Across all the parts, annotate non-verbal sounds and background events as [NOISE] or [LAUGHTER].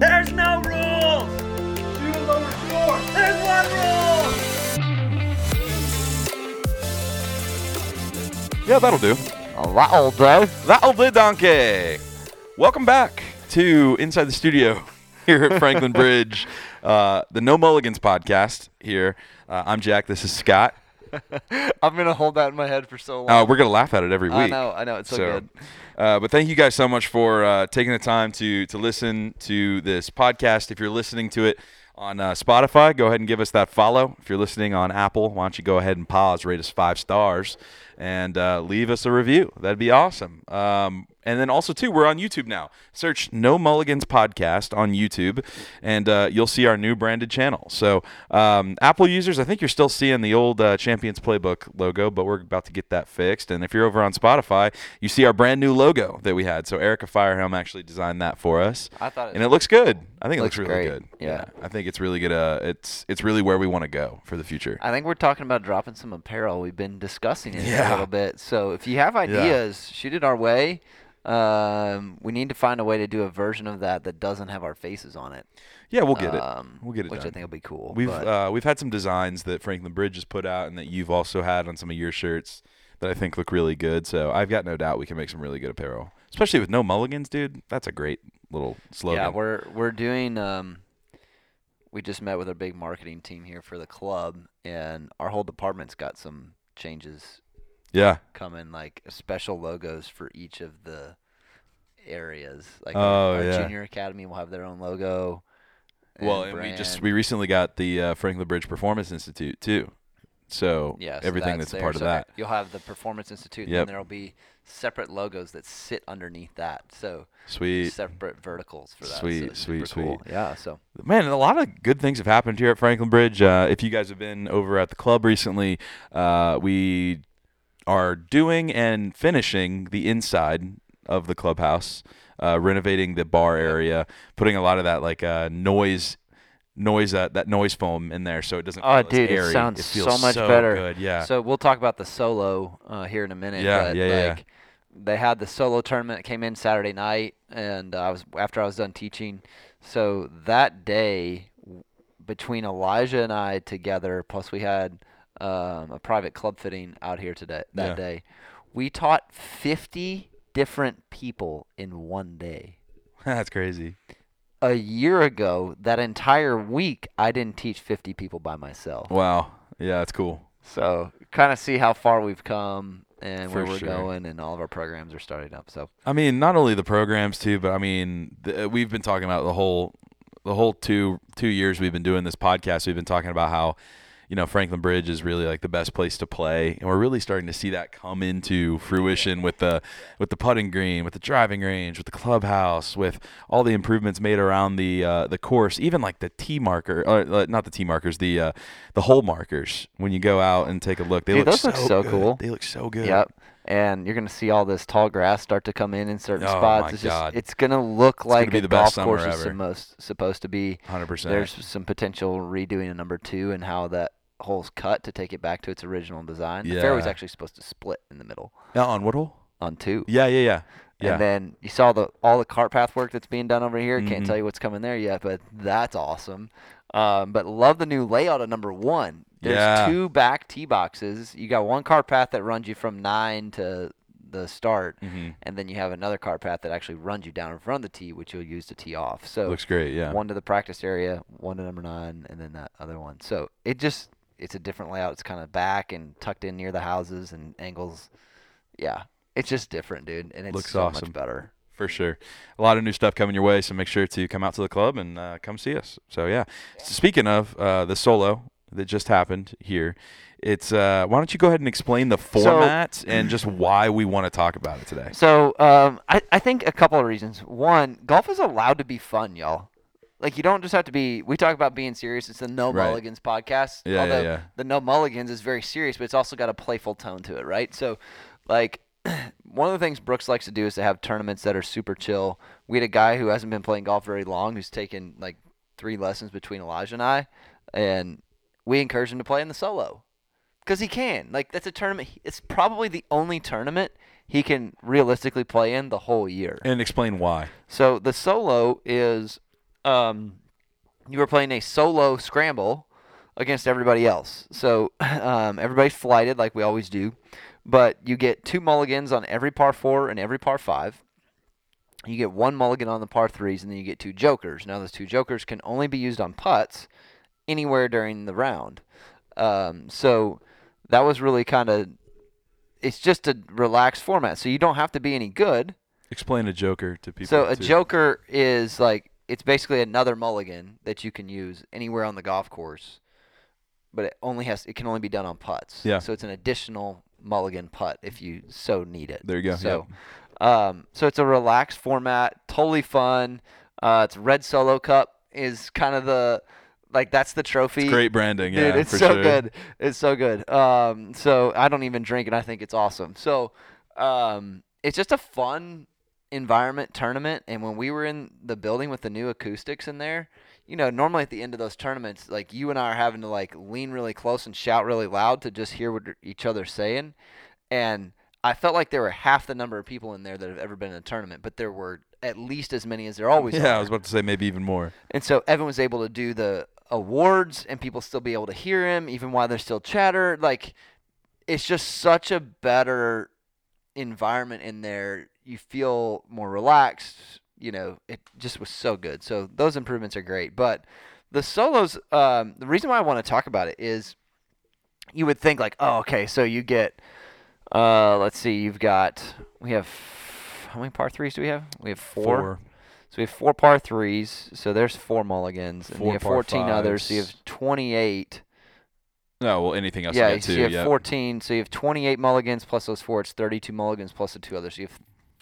There's no rules. Do the lower score. There's one rule. Yeah, that'll do. That'll do. That'll do, donkey. Welcome back to Inside the Studio [LAUGHS] here at Franklin Bridge, uh, the No Mulligans podcast. Here, uh, I'm Jack. This is Scott. [LAUGHS] I'm gonna hold that in my head for so long. Uh, we're gonna laugh at it every week. I know, I know, it's so, good. Uh, but thank you guys so much for uh, taking the time to to listen to this podcast. If you're listening to it on uh, Spotify, go ahead and give us that follow. If you're listening on Apple, why don't you go ahead and pause, rate us five stars, and uh, leave us a review. That'd be awesome. Um, and then also too, we're on YouTube now. Search No Mulligans Podcast on YouTube, and uh, you'll see our new branded channel. So um, Apple users, I think you're still seeing the old uh, Champions Playbook logo, but we're about to get that fixed. And if you're over on Spotify, you see our brand new logo that we had. So Erica Firehelm actually designed that for us, I thought it and it looks good. I think it looks, Looks really great. good. Yeah. I think it's really good. Uh, it's it's really where we want to go for the future. I think we're talking about dropping some apparel. We've been discussing it Yeah. a little bit. So if you have ideas, shoot it our way. Um, we need to find a way to do a version of that that doesn't have our faces on it. Yeah, we'll get it. Um, We'll get it which I think will be cool. We've uh, we've had some designs that Franklin Bridge has put out, and that you've also had on some of your shirts that I think look really good. So I've got no doubt we can make some really good apparel, especially with no mulligans, dude. That's a great little slogan. Yeah, we're we're doing. Um, we just met with our big marketing team here for the club, and our whole department's got some changes yeah. coming, like special logos for each of the areas. Like Oh, our, yeah. junior academy will have their own logo. Well, and we just we recently got the uh, Franklin Bridge Performance Institute too. So yeah, so everything that's that's, a part of So that. You'll have the Performance Institute, and Yep. then there'll be separate logos that sit underneath that. So Sweet. separate verticals for that. so Sweet, sweet, cool. sweet. Yeah. So Man, a lot of good things have happened here at Franklin Bridge. Uh, if you guys have been over at the club recently, uh, we are doing and finishing the inside of the clubhouse, uh, renovating the bar area, putting a lot of that like uh, noise. Noise uh, that noise foam in there, so it doesn't. Oh, dude, it airy. sounds feels so much better. Good, yeah. So we'll talk about the solo uh, here in a minute. Yeah, but yeah, yeah. They had the solo tournament that came in Saturday night, and I was after I was done teaching. So that day, w- between Elijah and I together, plus we had um, a private club fitting out here today. That Yeah. day, we taught 50 different people in one day. [LAUGHS] That's crazy. A year ago, that entire week, I didn't teach 50 people by myself. Wow. Yeah, that's cool. So kind of see how far we've come and where For we're sure. going, and all of our programs are starting up. So I mean, not only the programs too, but I mean, the, we've been talking about the whole, the whole two two years we've been doing this podcast. We've been talking about how, you know, Franklin Bridge is really like the best place to play, and we're really starting to see that come into fruition with the with the putting green, with the driving range, with the clubhouse, with all the improvements made around the uh, the course, even like the tee marker, or uh, not the tee markers, the uh, the hole markers. When you go out and take a look, they Dude, look those so look so good. cool. They look so good. yep. And you're gonna see all this tall grass start to come in in certain Oh, spots. my it's God. just it's gonna look gonna like a the golf best summer course is ever. supposed supposed to be. hundred percent. There's some potential redoing a number two and how that hole's cut to take it back to its original design. The fairway's Yeah. actually supposed to split in the middle Yeah, on what hole? on two. Yeah, yeah, yeah. Yeah. And then you saw the all the cart path work that's being done over here. Can't tell you what's coming there yet, but that's awesome. Um, but love the new layout of number one. There's Yeah. two back tee boxes. You got one cart path that runs you from nine to the start, Mhm. and then you have another cart path that actually runs you down in front of the tee, which you'll use to tee off. So Looks great, yeah. one to the practice area, one to number nine, and then that other one. So it just it's a different layout. It's kind of back and tucked in near the houses and angles. Yeah, it's just different, dude, and it Looks so awesome. much better. For sure. A lot of new stuff coming your way, so make sure to come out to the club and uh, come see us. So, yeah. Speaking of uh, the solo that just happened here, it's uh, why don't you go ahead and explain the format and just why we want to talk about it today? So um, I, I think a couple of reasons. One, golf is allowed to be fun, y'all. Like you don't just have to be. We talk about being serious. It's the No Right. Mulligans podcast. Yeah, yeah, yeah. the No Mulligans is very serious, but it's also got a playful tone to it, right? So, like, [CLEARS THROAT] one of the things Brooks likes to do is to have tournaments that are super chill. We had a guy who hasn't been playing golf very long, who's taken like three lessons between Elijah and I, and we encourage him to play in the solo because he can. Like that's a tournament. It's probably the only tournament he can realistically play in the whole year. And explain why. So the solo is um, you were playing a solo scramble against everybody else. So [LAUGHS] um, everybody's flighted like we always do, but you get two mulligans on every par four and every par five. You get one mulligan on the par threes, and then you get two jokers. Now those two jokers can only be used on putts anywhere during the round. Um, so that was really kind of. It's just a relaxed format, so you don't have to be any good. Explain a joker to people. So a too. joker is like it's basically another mulligan that you can use anywhere on the golf course, but it only has it can only be done on putts. Yeah. So it's an additional mulligan putt if you so need it. There you go, So, um, so it's a relaxed format, totally fun. Uh, it's Red Solo Cup is kind of the like that's the trophy. It's great branding. Dude, yeah, it's for so sure. good. It's so good. Um, so I don't even drink, and I think it's awesome. So, um, it's just a fun environment tournament. And when we were in the building with the new acoustics in there, you know, normally at the end of those tournaments, like you and I are having to like lean really close and shout really loud to just hear what each other's saying. And I felt like there were half the number of people in there that have ever been in a tournament, but there were at least as many as there always are. Yeah, I was about to say maybe even more. And so Evan was able to do the awards and people still be able to hear him even while there's still chatter. Like it's just such a better environment in there. You feel more relaxed. You know, it just was so good. So those improvements are great. But the solos, um, the reason why I want to talk about it is you would think like, oh, okay, so you get, uh, let's see, you've got, we have, how many par threes do we have? We have four. So we have four par threes. So there's four mulligans, and Four you have par 14 others. So you have 28. No, well, anything else yeah, you so you have yeah. 14. So you have 28 mulligans plus those four. It's 32 mulligans plus the two others. So you have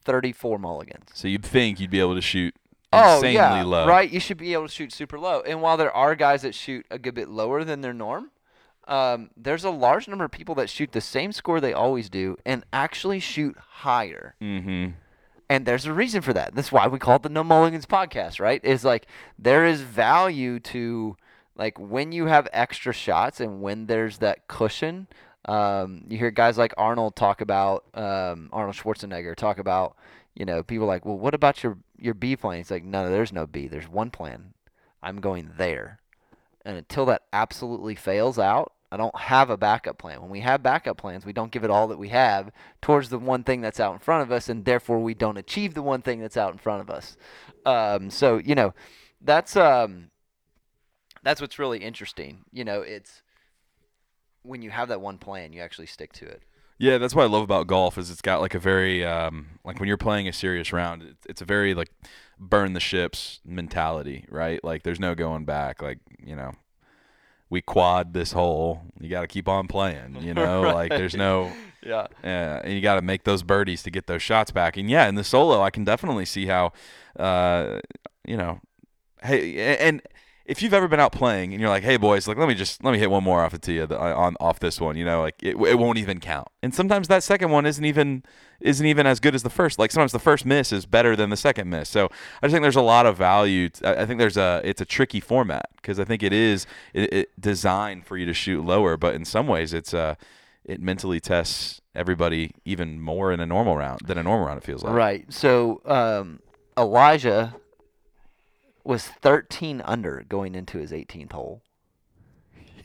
34 mulligans. So you'd think you'd be able to shoot Oh insanely yeah, low. right. You should be able to shoot super low. And while there are guys that shoot a good bit lower than their norm, um, there's a large number of people that shoot the same score they always do and actually shoot higher. Mm-hmm. And there's a reason for that. That's why we call it the No Mulligans podcast, right? Is like there is value to like when you have extra shots and when there's that cushion. Um, you hear guys like Arnold talk about um, Arnold Schwarzenegger talk about you know people like, well, what about your your B plan? It's like no, there's no B. There's one plan. I'm going there, and until that absolutely fails out, I don't have a backup plan. When we have backup plans, we don't give it all that we have towards the one thing that's out in front of us, and therefore we don't achieve the one thing that's out in front of us. Um, so you know, that's um, that's what's really interesting. You know, it's when you have that one plan, you actually stick to it. Yeah, that's what I love about golf is it's got like a very um, like when you're playing a serious round, it's, a very like burn the ships mentality, right? Like there's no going back. Like you know, we quad this hole. You got to keep on playing. You [LAUGHS] know, like there's no [LAUGHS] Yeah. Yeah, and you got to make those birdies to get those shots back. And yeah, in the solo, I can definitely see how, uh, you know, hey, and if you've ever been out playing and you're like, hey boys, like let me just let me hit one more off to you the- on off this one, you know, like it, it won't even count. And sometimes that second one isn't even isn't even as good as the first. Like sometimes the first miss is better than the second miss. So I just think there's a lot of value. I think there's a it's a tricky format because I think it is it, it designed for you to shoot lower, but in some ways it's uh it mentally tests everybody even more in a normal round than a normal round. It feels like Right. So um, Elijah was 13 under going into his 18th hole. [LAUGHS]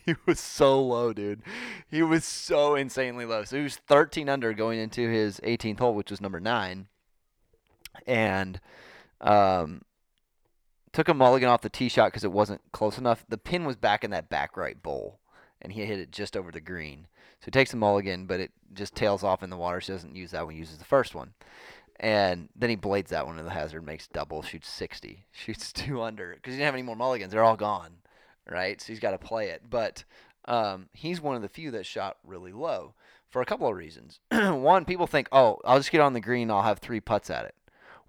He was so low, dude. He was so insanely low. So he was 13 under going into his 18th hole, which was number nine, and um, took a mulligan off the tee shot because it wasn't close enough. The pin was back in that back right bowl, and he hit it just over the green. So he takes a mulligan, but it just tails off in the water. So he doesn't use that one. Uses the first one. And then he blades that one to the hazard, makes double, shoots 60, [LAUGHS] shoots two under because he didn't have any more mulligans. They're all gone, right? So he's got to play it. But um, he's one of the few that shot really low for a couple of reasons. [CLEARS THROAT] one, people think, oh, I'll just get on the green, I'll have three putts at it.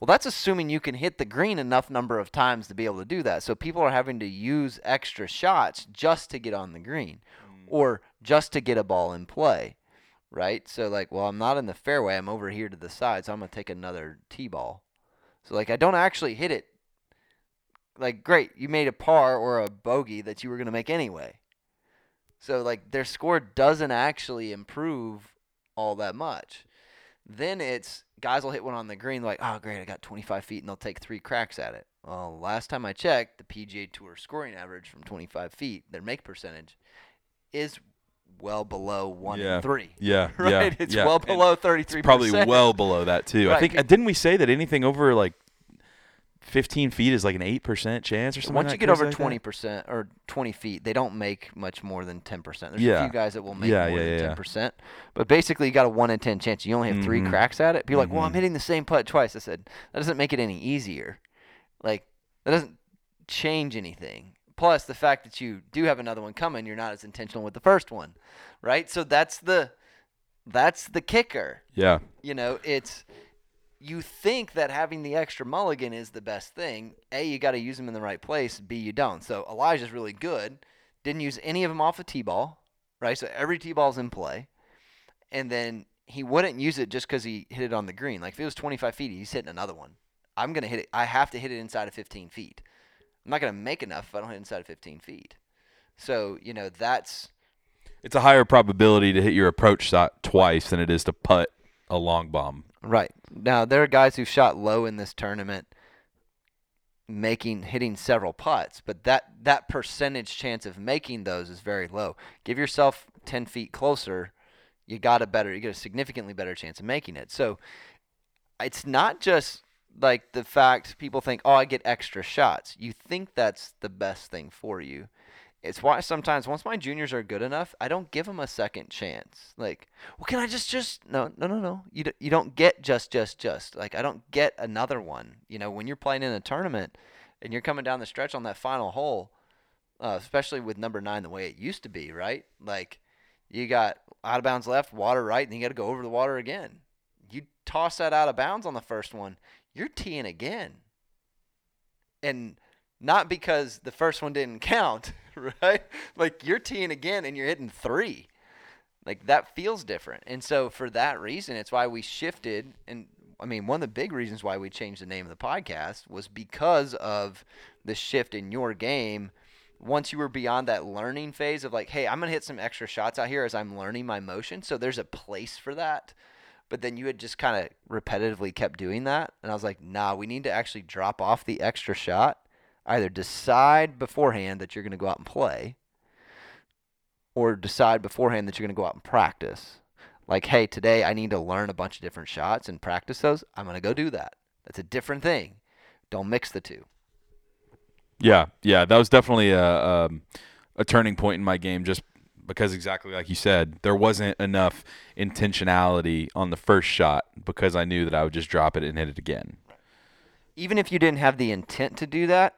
Well, that's assuming you can hit the green enough number of times to be able to do that. So people are having to use extra shots just to get on the green or just to get a ball in play, right? So, like, well, I'm not in the fairway, I'm over here to the side, so I'm to take another tee ball. So, like, I don't actually hit it. Like, great, you made a par or a bogey that you were to make anyway. So, like, their score doesn't actually improve all that much. Then it's guys will hit one on the green, like, oh, great, I got 25 feet, and they'll take three cracks at it. Well, last time I checked, the PGA Tour scoring average from 25 feet, their make percentage, is well below one Yeah. and three. Yeah, [LAUGHS] right. yeah, it's yeah. well below 33. Probably well below that too. I think didn't we say that anything over like 15 feet is like an eight percent chance or something? Once like you get over like 20 percent or 20 feet, they don't make much more than 10 percent. There's a few guys that will make Yeah, more yeah, than 10 percent, but basically you got a one in 10 chance. You only have 3 Mhm. cracks at it. People are like, well, I'm Mhm. hitting the same putt twice. I said that doesn't make it any easier. Like that doesn't change anything. Plus the fact that you do have another one coming, you're not as intentional with the first one, right? So that's the that's the kicker. Yeah, You know, it's you think that having the extra mulligan is the best thing. A, you got to use them in the right place. B, you don't. So Elijah's really good. Didn't use any of them off a tee ball, right? So every tee ball's in play, and then he wouldn't use it just because he hit it on the green. Like if it was 25 feet, he's hitting another one. I'm gonna hit it. I have to hit it inside of 15 feet. I'm not gonna make enough if I don't hit inside of 15 feet. So you know that's it's a higher probability to hit your approach shot twice than it is to putt a long bomb. Right. Now there are guys who shot low in this tournament making hitting several putts, but that that percentage chance of making those is very low. Give yourself 10 feet closer, you got a better you get a significantly better chance of making it. So it's not just like the fact people think, "Oh, I get extra shots." You think that's the best thing for you. It's why sometimes once my juniors are good enough, I don't give them a second chance. Like, well, can I just just no no no no. You you don't get just just just like I don't get another one. You know, when you're playing in a tournament and you're coming down the stretch on that final hole, uh, especially with number nine the way it used to be, right? Like, you got out of bounds left, water right, and you got to go over the water again. You toss that out of bounds on the first one, you're teeing again, and not because the first one didn't count, [LAUGHS] right? Like you're teeing again and you're hitting three. Like that feels different. And so for that reason, it's why we shifted. And I mean, one of the big reasons why we changed the name of the podcast was because of the shift in your game. Once you were beyond that learning phase of like, hey, I'm going to hit some extra shots out here as I'm learning my motion. So there's a place for that. But then you had just kind of repetitively kept doing that. And I was like, nah, we need to actually drop off the extra shot either decide beforehand that you're going to go out and play or decide beforehand that you're going to go out and practice. Like, hey, today I need to learn a bunch of different shots and practice those. I'm going to go do that. That's a different thing. Don't mix the two. Yeah, yeah, that was definitely a um, a turning point in my game, just because exactly like you said, there wasn't enough intentionality on the first shot because I knew that I would just drop it and hit it again. Even if you didn't have the intent to do that,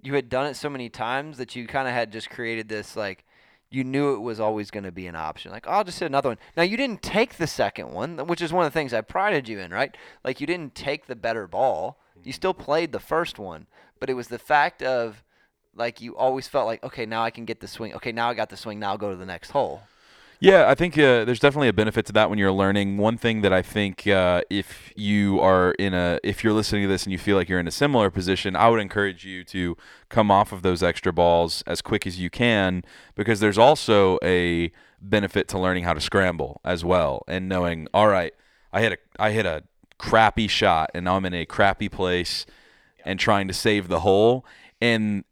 you had done it so many times that you kind of had just created this like you knew it was always going to be an option. Like, oh, I'll just hit another one. Now, you didn't take the second one, which is one of the things I prided you in, right? Like, you didn't take the better ball. You still played the first one, but it was the fact of, like, you always felt like, okay, now I can get the swing. Okay, now I got the swing. Now I'll go to the next hole. Yeah, I think uh, there's definitely a benefit to that when you're learning. One thing that I think uh, if you are in a, if you're listening to this and you feel like you're in a similar position, I would encourage you to come off of those extra balls as quick as you can because there's also a benefit to learning how to scramble as well and knowing, all right, I hit a, I hit a crappy shot and now I'm in a crappy place and trying to save the hole and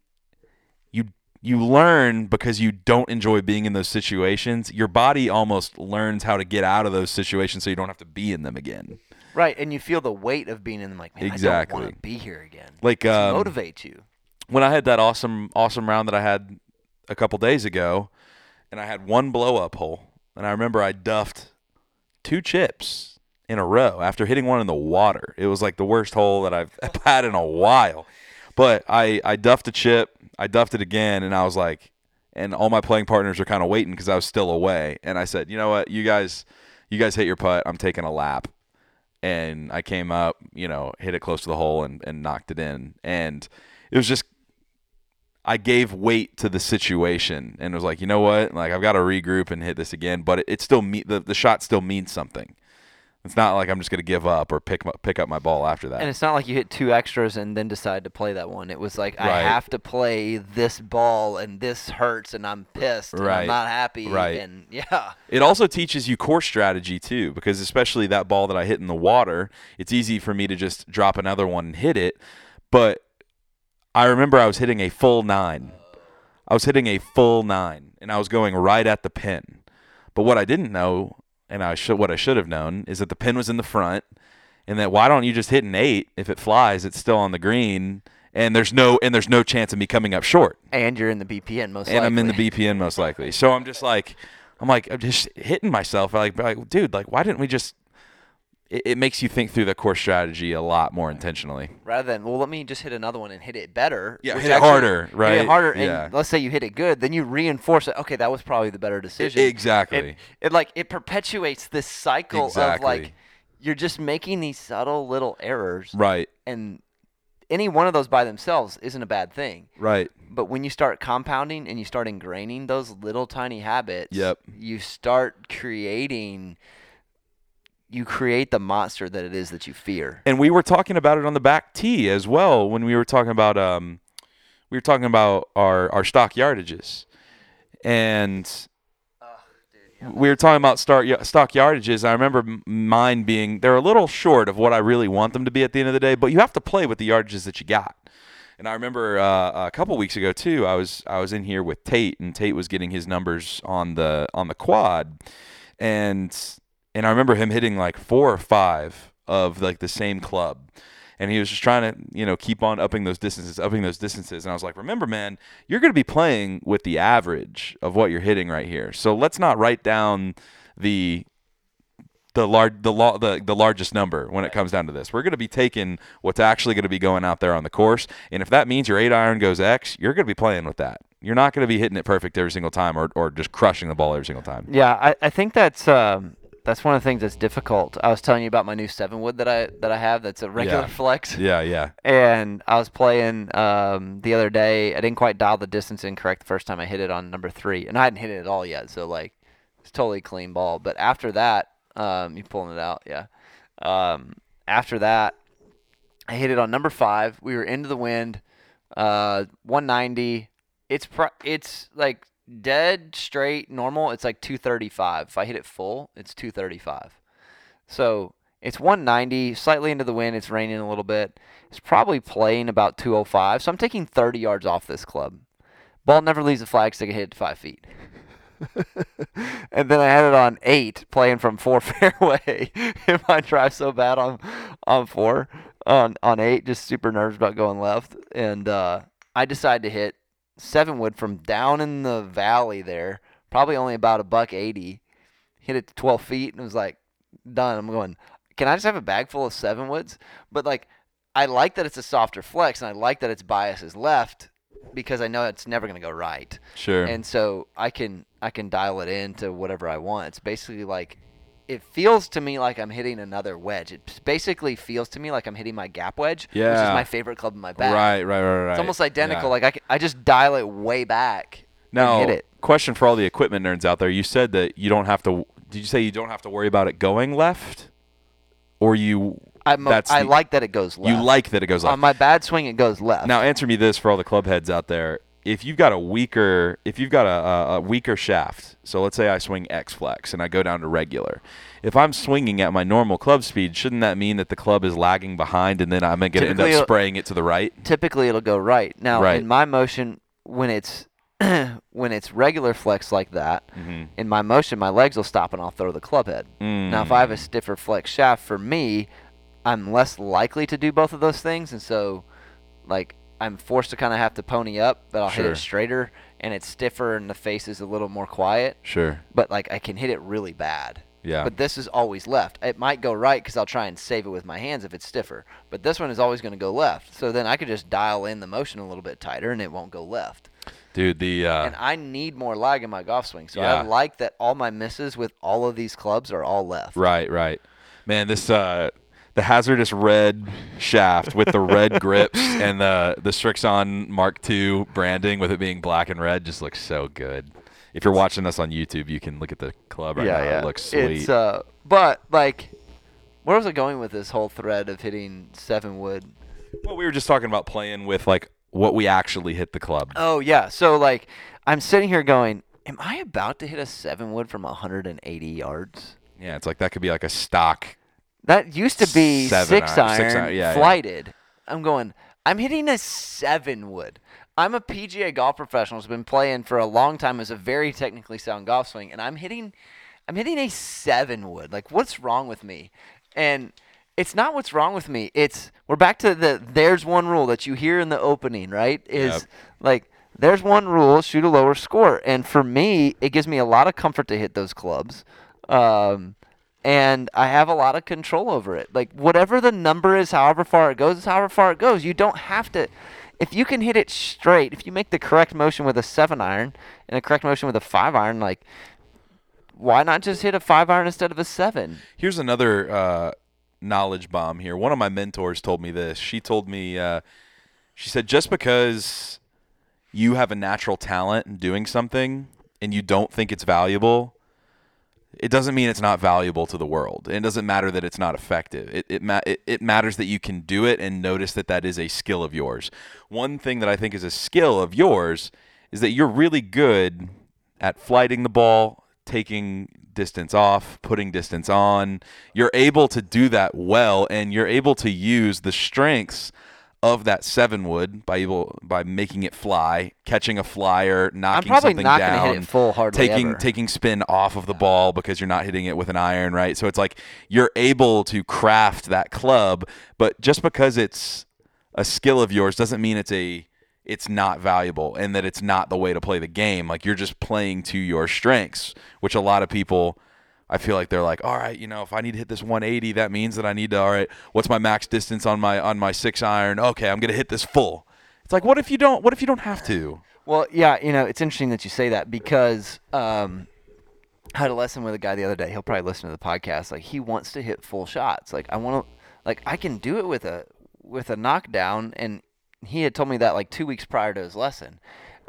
you learn because you don't enjoy being in those situations. Your body almost learns how to get out of those situations so you don't have to be in them again. Right, and you feel the weight of being in them. Like, man, I don't Exactly. want to be here again. Like um, motivate you. when I had that awesome awesome round that I had a couple days ago, and I had one blow up hole, and I remember I duffed two chips in a row after hitting one in the water. It was like the worst hole that I've [LAUGHS] had in a while. But I I duffed a chip, I duffed it again, and I was like, and all my playing partners are kind of waiting because I was still away, and I said, you know what, you guys, you guys hit your putt. I'm taking a lap and I came up, you know, hit it close to the hole and, and knocked it in. And it was just I gave weight to the situation and was like, you know what? Like I've got to regroup and hit this again, but it, it still me the, the shot still means something. It's not like I'm just gonna give up or pick my, pick up my ball after that. And it's not like you hit two extras and then decide to play that one. It was like I have to play this ball and this hurts and I'm pissed and Right. I'm not happy Right. and [LAUGHS] yeah. It also teaches you course strategy too, because especially that ball that I hit in the water, it's easy for me to just drop another one and hit it. But I remember I was hitting a full nine. I was hitting a full nine, and I was going right at the pin. But what I didn't know, and I should what I should have known, is that the pin was in the front, and that why don't you just hit an eight? If it flies, it's still on the green, and there's no and there's no chance of me coming up short And you're in the BPN most and likely. I'm in the BPN most likely. So I'm just like, I'm like, I'm just hitting myself. Like, like dude, like, why didn't we just? It, it makes you think through the course strategy a lot more intentionally. Rather than, well, let me just hit another one and hit it better. Yeah, hit it actually- harder, Hit right? it harder, Yeah. and let's say you hit it good, then you reinforce it. Okay, that was probably the better decision. exactly. It, it like it perpetuates this cycle of like you're just making these subtle little errors, Right, and any one of those by themselves isn't a bad thing. right. But when you start compounding and you start ingraining those little tiny habits, Yep. you start creating you create the monster that it is that you fear. And we were talking about it on the back tee as well when we were talking about um, we were talking about our our stock yardages, and we were talking about start stock yardages. I remember mine being they're a little short of what I really want them to be at the end of the day, but you have to play with the yardages that you got. And I remember uh, a couple weeks ago too. I was I was in here with Tate, and Tate was getting his numbers on the on the quad, and and I remember him hitting like four or five of like the same club. And he was just trying to, you know, keep on upping those distances, upping those distances. And I was like, remember, man, you're going to be playing with the average of what you're hitting right here. So let's not write down the the large the, la- the the largest number when it comes down to this. We're going to be taking what's actually going to be going out there on the course, and if that means your eight iron goes X, you're going to be playing with that. You're not going to be hitting it perfect every single time, or, or just crushing the ball every single time. Yeah, I, I think that's um, that's one of the things that's difficult. I was telling you about my new seven wood that I that I have. That's a regular Yeah. [LAUGHS] flex. Yeah, yeah, And I was playing um, the other day. I didn't quite dial the distance in correct the first time I hit it on number three, and I hadn't hit it at all yet. So like, it's totally clean ball. But after that, um, you pulling it out, yeah. Um, after that, I hit it on number five. We were into the wind, uh, 190. It's pro- it's like dead straight normal. It's like 235. If I hit it full, it's 235. So it's 190, slightly into the wind. It's raining a little bit. It's probably playing about 205. So I'm taking 30 yards off this club. Ball never leaves the flagstick. Hit it to five feet. [LAUGHS] and then I had it on eight, playing from four [LAUGHS] fairway. if I drive so bad on on four, on on eight, just super nervous about going left. And uh, I decided to hit seven wood from down in the valley there, probably only about a buck eighty. Hit it to 12 feet and was like, done. I'm going, can I just have a bag full of seven woods? But like, I like that it's a softer flex and I like that its bias is left because I know it's never going to go right. sure. And so I can I can dial it in to whatever I want. It's basically like it feels to me like I'm hitting another wedge. It basically feels to me like I'm hitting my gap wedge, yeah. which is my favorite club in my bag. right, right, right, right. It's almost identical. Yeah. Like I just dial it way back now, and hit it. question for all the equipment nerds out there: You said that you don't have to. Did you say you don't have to worry about it going left, or you? I'm, I the- like that it goes left. You like that it goes left. on my bad swing it goes left. Now, answer me this for all the club heads out there: If you've got a weaker, if you've got a, a, weaker shaft, so let's say I swing X flex and I go down to regular. If I'm swinging at my normal club speed, shouldn't that mean that the club is lagging behind, and then I'm going to end up spraying it to the right? typically it'll go right. Now Right. in my motion when it's [CLEARS THROAT] when it's regular flex like that, Mhm. in my motion my legs will stop and I'll throw the club head. Now if I Mm. have a stiffer flex shaft for me, I'm less likely to do both of those things and so like I'm forced to kind of have to pony up, but I'll hit Sure. it straighter and it's stiffer and the face is a little more quiet, Sure. but like I can hit it really bad. Yeah. But this is always left. It might go right because I'll try and save it with my hands if it's stiffer. But this one is always going to go left. So then I could just dial in the motion a little bit tighter and it won't go left. Dude, the uh, and I need more lag in my golf swing. So Yeah. I like that all my misses with all of these clubs are all left. Right, right. Man, this uh the HZRDUS red shaft with the red grips [LAUGHS] and the the Srixon Mark II branding with it being black and red just looks so good. If you're watching us on YouTube, you can look at the club right now. It looks sweet. It's uh, but like, where was I going with this whole thread of hitting seven wood? well, we were just talking about playing with like what we actually hit the club. Oh yeah. So like, I'm sitting here going, am I about to hit a seven wood from 180 yards? Yeah, it's like that could be like a stock. That used to be Seven six iron- iron, six iron, yeah, yeah. flighted. I'm going. I'm hitting a seven wood. I'm a PGA golf professional who's been playing for a long time as a very technically sound golf swing, and I'm hitting, I'm hitting a seven wood. Like, what's wrong with me? And it's not what's wrong with me. It's we're back to the there's one rule that you hear in the opening, right? Is Yep. like there's one rule, shoot a lower score. And for me, it gives me a lot of comfort to hit those clubs. Um, and I have a lot of control over it. Like whatever the number is, however far it goes, is however far it goes. You don't have to. If you can hit it straight, if you make the correct motion with a seven iron and the correct motion with a five iron, like why not just hit a five iron instead of a seven? Here's another uh, knowledge bomb here. One of my mentors told me this. She told me, uh, she said, just because you have a natural talent in doing something and you don't think it's valuable, it doesn't mean it's not valuable to the world. It doesn't matter that it's not effective. It it, ma- it it matters that you can do it and notice that that is a skill of yours. One thing that I think is a skill of yours is that you're really good at flighting the ball, taking distance off, putting distance on. You're able to do that well and you're able to use the strengths of that seven wood by able by making it fly, catching a flyer, knocking probably something not down, hit it full hardly taking ever. taking spin off of the ball because you're not hitting it with an iron, right? So it's like you're able to craft that club, but just because it's a skill of yours doesn't mean it's a it's not valuable and that it's not the way to play the game. Like you're just playing to your strengths, which a lot of people I feel like they're like, all right, you know, if I need to hit this 180, that means that I need to. All right, what's my max distance on my on my six iron? Okay, I'm gonna hit this full. It's like, what if you don't? What if you don't have to? Well, yeah, you know, it's interesting that you say that because um, I had a lesson with a guy the other day. He'll probably listen to the podcast. Like he wants to hit full shots. Like I want to, like I can do it with a with a knockdown, and he had told me that like two weeks prior to his lesson.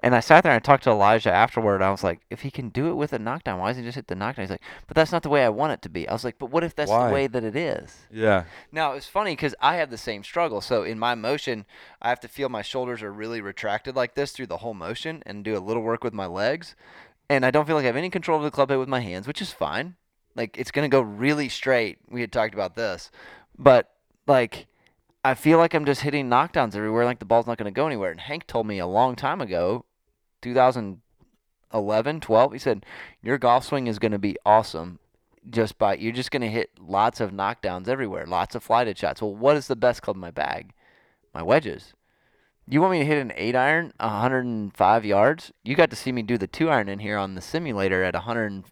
And I sat there and I talked to Elijah afterward. And I was like, if he can do it with a knockdown, why doesn't he just hit the knockdown? He's like, but that's not the way I want it to be. I was like, but what if that's Why? the way that it is? Yeah, Now it's funny because I have the same struggle. So in my motion, I have to feel my shoulders are really retracted like this through the whole motion, and do a little work with my legs, and I don't feel like I have any control of the club head with my hands, which is fine. Like it's gonna go really straight. We had talked about this, but like I feel like I'm just hitting knockdowns everywhere. Like the ball's not gonna go anywhere. And Hank told me a long time ago, 2011, 12. He said your golf swing is gonna be awesome just by you're just going to hit lots of knockdowns everywhere, lots of flighted shots. Well, what is the best club in my bag? My wedges. You want me to hit an 8 iron 105 yards? You got to see me do the 2 iron in here on the simulator at 100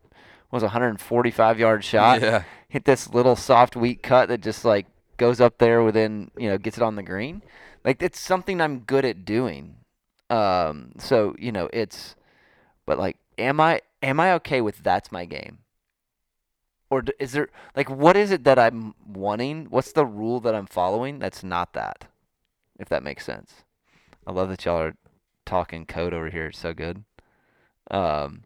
what was a 145 yard shot. Yeah. Hit this little soft weak cut that just like goes up there within, you know, gets it on the green. Like it's something I'm good at doing. Um so, you know, it's but like am I am I okay with that's my game? or is there like what is it that I'm wanting? What's the rule that I'm following that's not that? If that makes sense. I love that y'all are talking code over here. It's so good. Um,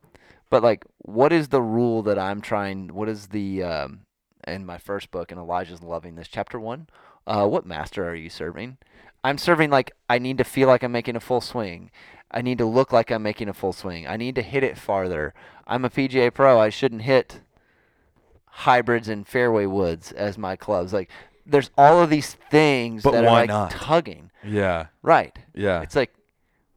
but like, what is the rule that I'm trying? What is the um, in my first book? And Elijah's loving this chapter one. Uh, what master are you serving? I'm serving like I need to feel like I'm making a full swing. I need to look like I'm making a full swing. I need to hit it farther. I'm a PGA pro. I shouldn't hit hybrids and fairway woods as my clubs. Like there's all of these things But that are like not? tugging. Yeah. Right. Yeah. It's like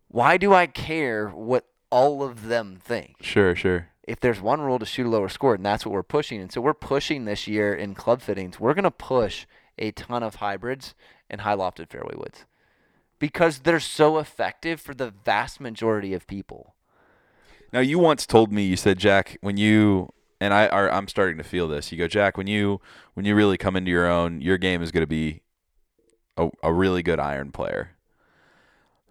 why do I care what all of them think? Sure, sure. If there's one rule to shoot a lower score, and that's what we're pushing. And so we're pushing this year in club fittings. We're gonna push a ton of hybrids and high lofted fairway woods. Because they're so effective for the vast majority of people. Now you once told me you said Jack when you and I are I'm starting to feel this. You go Jack when you when you really come into your own, your game is going to be a, a really good iron player.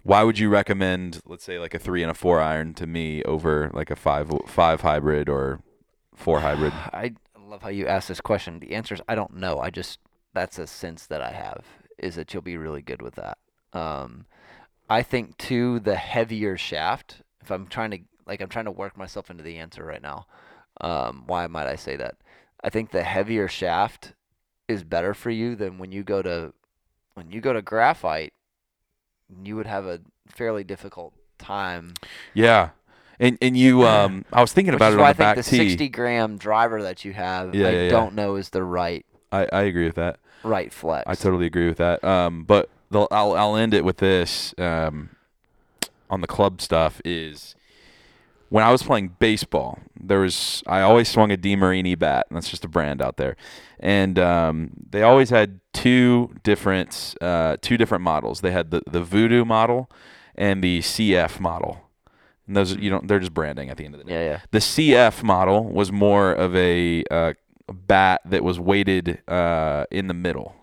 Why would you recommend let's say like a 3 and a 4 iron to me over like a 5 5 hybrid or 4 hybrid? [SIGHS] I love how you ask this question. The answer is I don't know. I just that's a sense that I have is that you'll be really good with that. Um, I think too the heavier shaft. If I'm trying to like I'm trying to work myself into the answer right now. Um, why might I say that? I think the heavier shaft is better for you than when you go to when you go to graphite. You would have a fairly difficult time. Yeah. And and you [CLEARS THROAT] um I was thinking about it on I the think back the tee. 60 gram driver that you have, Yeah, I yeah, yeah. don't know is the right I I agree with that. Right flex. I totally agree with that. Um, but the I'll I'll end it with this um, on the club stuff is when I was playing baseball, there was I always swung a DeMarini bat, and that's just a brand out there, and um, they always had two different uh, two different models. They had the the Voodoo model and the CF model. And those you don't they're just branding at the end of the day. Yeah, yeah. The CF model was more of a uh, bat that was weighted uh, in the middle,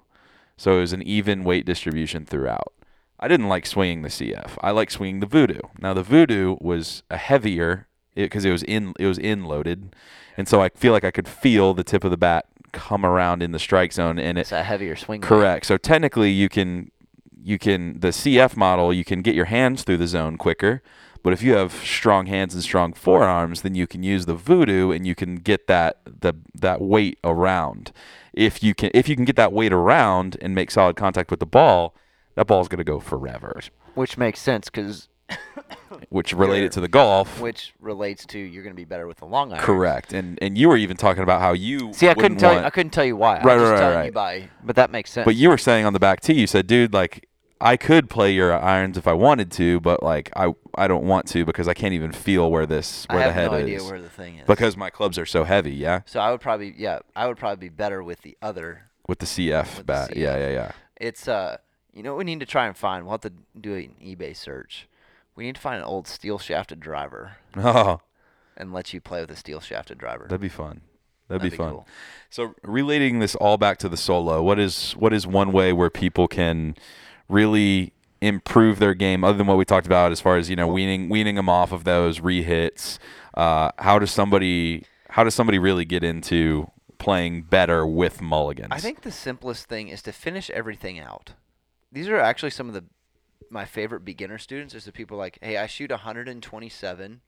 so it was an even weight distribution throughout. I didn't like swinging the CF. I like swinging the Voodoo. Now the Voodoo was a heavier because it, was in it was in loaded, and so I feel like I could feel the tip of the bat come around in the strike zone, and it It's a heavier swing. Correct. So technically, you can you can the CF model you can get your hands through the zone quicker. But if you have strong hands and strong forearms, then you can use the voodoo and you can get that the that weight around. If you can if you can get that weight around and make solid contact with the ball, that ball's going to go forever. Which makes sense because [COUGHS] Which related to the golf. which relates to you're going to be better with the long iron. Correct. And and you were even talking about how you See, I couldn't tell. You, I couldn't tell you why. Right, right, telling right, you by, but that makes sense. But you were saying on the back tee, you said, dude, like I could play your irons if I wanted to, but like I I don't want to because I can't even feel where this I where have the head no is idea where the thing is. because my clubs are so heavy. Yeah, so I would probably, yeah, I would probably be better with the other. with the CF With bat. Yeah, CF. yeah, yeah. It's uh, you know, what we need to try and find. We'll have to do an eBay search. We need to find an old steel shafted driver [LAUGHS] Oh, and let you play with a steel shafted driver. that'd be fun. That'd, be, fun. cool. So relating this all back to the solo, what is what is one way where people can really improve their game other than what we talked about as far as you know weaning weaning them off of those rehits? Uh, how does somebody how does somebody really get into playing better with mulligans? I think the simplest thing is to finish everything out. These are actually some of the my favorite beginner students is the people like, hey, I shoot 127,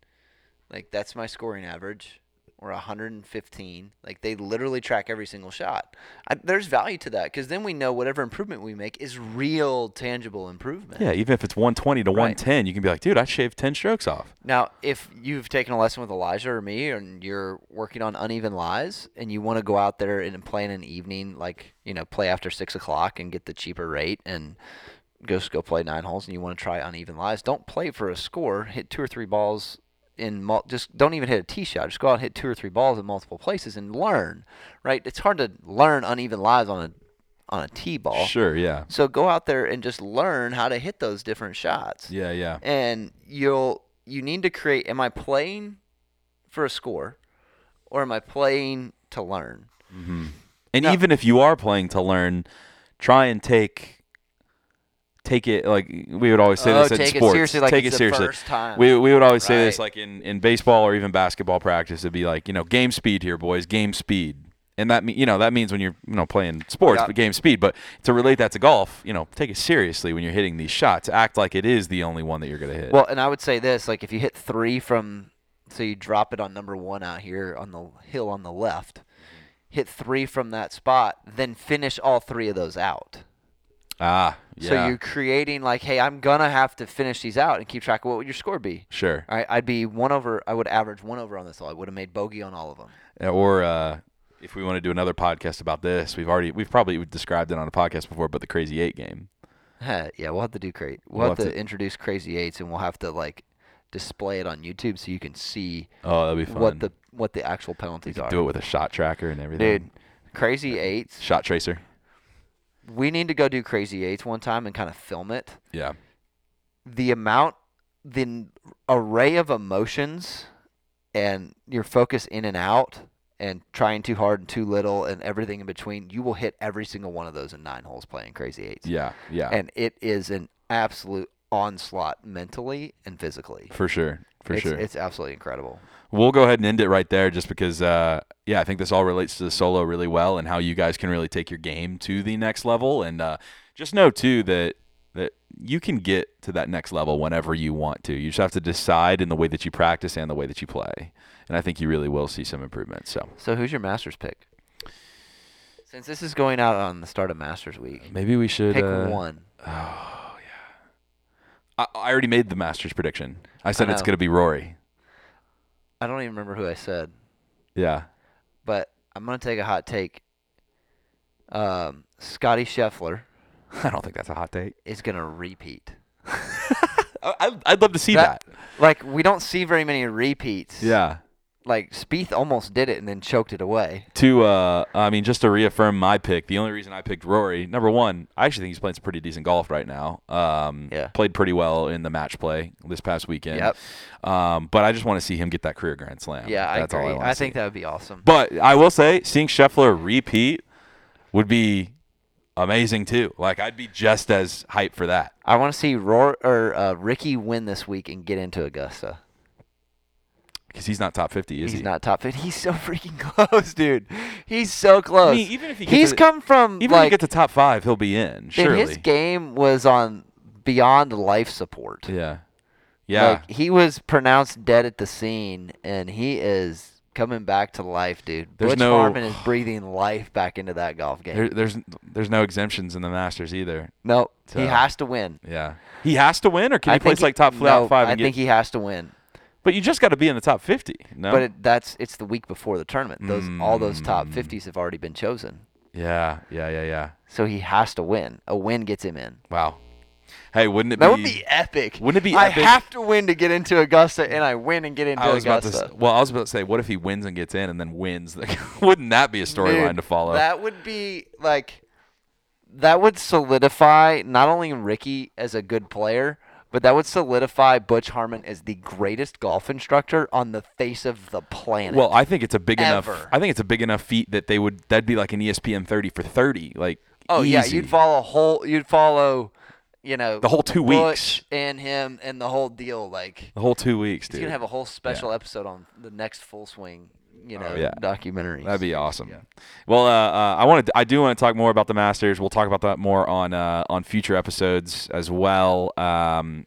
like that's my scoring average, or 115. Like they literally track every single shot. I, there's value to that because then we know whatever improvement we make is real, tangible improvement. yeah, even if it's 120 to Right. 110, you can be like, dude, I shaved 10 strokes off. Now, if you've taken a lesson with Elijah or me, and you're working on uneven lies, and you want to go out there and play in an evening, like you know, play after six o'clock and get the cheaper rate, and go just go play nine holes, and you want to try uneven lies, don't play for a score. Hit two or three balls in mul- just don't even hit a tee shot. Just go out and hit two or three balls in multiple places and learn. Right? It's hard to learn uneven lies on a on a tee ball. Sure, yeah. So go out there and just learn how to hit those different shots Yeah, yeah. and you'll you need to create am i playing for a score or am i playing to learn mm-hmm. And No. even if you are playing to learn, try and take take it like we would always say Oh, this in sports. take it seriously like take it's it the seriously. first time. We we would always say this like in in baseball or even basketball practice. It'd be like you know game speed here, boys. Game speed. And that mean you know that means when you're you know playing sports, Yeah. but game speed. But to relate that to golf, you know, take it seriously when you're hitting these shots. Act like it is the only one that you're gonna hit. well and i would say this like if you hit three from so you drop it on number one out here on the hill on the left hit three from that spot then finish all three of those out ah, yeah, so you're creating like hey i'm gonna have to finish these out and keep track of what would your score be sure. all right i'd be one over i would average one over on this all i would have made bogey on all of them or uh, if we want to do another podcast about this, we've already we've probably described it on a podcast before, but the Crazy Eight game. [LAUGHS] Yeah, we'll have to do crazy. We'll, We'll have, have to, to- introduce Crazy Eights, and we'll have to like display it on YouTube so you can see Oh, that'd be fun. what the what the actual penalties are. do it with a shot tracker and everything. Dude, Crazy Eights. shot tracer. We need to go do Crazy Eights one time and kind of film it. Yeah, The amount, the array of emotions, and your focus in and out, and trying too hard and too little, and everything in between. You will hit every single one of those in nine holes playing Crazy Eights. yeah, yeah, And it is an absolute onslaught mentally and physically. for sure, for it's, sure. It's absolutely incredible. We'll go ahead and end it right there, just because. Uh, yeah, I think this all relates to the solo really well, and how you guys can really take your game to the next level. And uh, just know too that that you can get to that next level whenever you want to. You just have to decide in the way that you practice and the way that you play. And I think you really will see some improvement. So So who's your Masters pick? Since this is going out on the start of Masters week, maybe we should pick uh, one. [SIGHS] I, I already made the Masters prediction. I said it's going to be Rory. I don't even remember who I said, Yeah. but I'm gonna take a hot take. Um, Scotty Scheffler [LAUGHS] I don't think that's a hot take. is gonna repeat. [LAUGHS] I, I'd love to see that. Like we don't see very many repeats. Yeah. Like Spieth almost did it and then choked it away. To uh, I mean, just to reaffirm my pick, the only reason I picked Rory, number one, I actually think he's playing some pretty decent golf right now. Um, Yeah. Played pretty well in the match play this past weekend. Yep. Um, but I just want to see him get that career grand slam. Yeah, I That's all agree. I, I, wanna think that would be awesome. But I will say, seeing Scheffler repeat would be amazing too. Like I'd be just as hyped for that. I want to see Rory or uh, Rickie win this week and get into Augusta. Because he's not top 50, is He's he? He's not top 50. He's so freaking [LAUGHS] close, dude. He's so close. I mean, even if he gets he's to- come from Even like if he gets to top five, he'll be in. Surely. his game was on beyond life support. yeah. Yeah. Like he was pronounced dead at the scene, and he is coming back to life, dude. There's Butch no- Harmon is breathing life back into that golf game. there, there's there's no exemptions in the Masters either. no, So- he has to win. Yeah. He has to win, or can I he place think like top no, five? I think he has to win. But you just got to be in the top 50. No. But it, that's it's the week before the tournament. Those all those top Mm. 50s have already been chosen. yeah. Yeah. Yeah. Yeah. So he has to win. A win gets him in. Wow. Hey, wouldn't it That be? would be epic. Wouldn't it be I epic? have to win to get into Augusta, and I win and get into I was about Augusta. to. Well, I was about to say, what if he wins and gets in, and then wins? [LAUGHS] wouldn't that be a storyline to follow? That would be like that would solidify not only Rickie as a good player, but that would solidify Butch Harmon as the greatest golf instructor on the face of the planet. Well, I think it's a big enough. I think it's a big enough feat that they would. That'd be like an ESPN 30 for 30. Like. oh yeah, you'd follow whole you'd follow, you know, The whole two weeks. and him and the whole deal like the whole two weeks, he's dude. gonna have a whole special episode on the next full swing, you know, Oh, yeah. documentary. That'd be awesome. Well, uh, uh, I want to. I do want to talk more about the Masters. We'll talk about that more on uh, on future episodes as well. Um,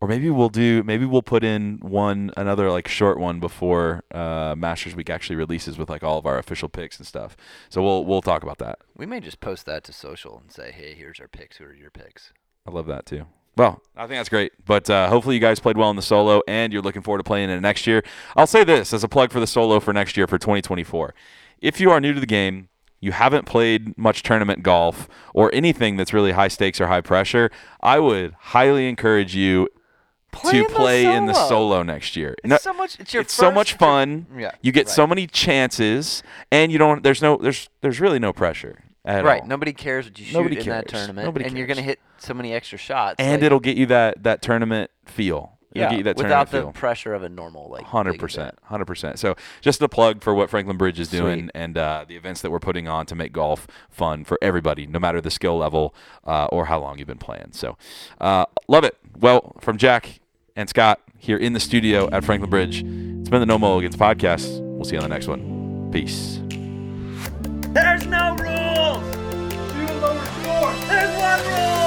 or maybe we'll do. Maybe we'll put in one another like short one before uh, Masters Week actually releases with like all of our official picks and stuff. So we'll we'll talk about that. We may just post that to social and say, "Hey, here's our picks. Who are your picks?" I love that too. Well, I think that's great. But uh, hopefully you guys played well in the solo and you're looking forward to playing in it next year. I'll say this as a plug for the solo for next year for 2024. If you are new to the game, you haven't played much tournament golf or anything that's really high stakes or high pressure, I would highly encourage you Play to in the play in the solo. solo next year. It's No- so much. It's your. it's so much it's your- fun. Yeah, You get right. so many chances and you don't there's no there's there's really no pressure at right. all. Nobody cares what you shoot Nobody in that tournament, Nobody and you're gonna hit so many extra shots. and like, it'll get you that that tournament feel. It'll yeah, get you that without the feel. pressure of a normal like Hundred percent, hundred percent. So just a plug for what Franklin Bridge is doing Sweet. and uh, the events that we're putting on to make golf fun for everybody, no matter the skill level uh, or how long you've been playing. So uh, love it. Well, from Jack and Scott here in the studio at Franklin Bridge, it's been the No Mulligans podcast. We'll see you on the next one. Peace. There's no there's one room.